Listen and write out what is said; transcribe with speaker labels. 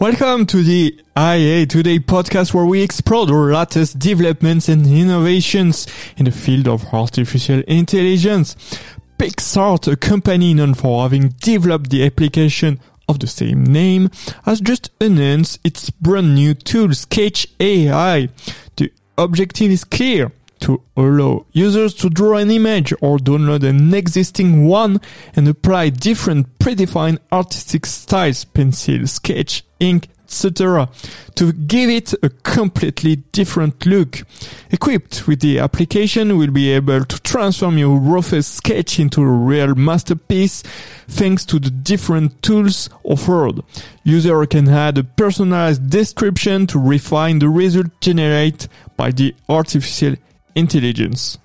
Speaker 1: Welcome to the IA Today podcast where we explore the latest developments and innovations in the field of artificial intelligence. PicsArt, a company known for having developed the application of the same name, has just announced its brand new tool, Sketch AI. The objective is clear to allow users to draw an image or download an existing one and apply different predefined artistic styles, pencil, sketch, ink, etc. to give it a completely different look. Equipped with the application, we'll be able to transform your roughest sketch into a real masterpiece thanks to the different tools offered. User can add a personalized description to refine the result generated by the artificial intelligence.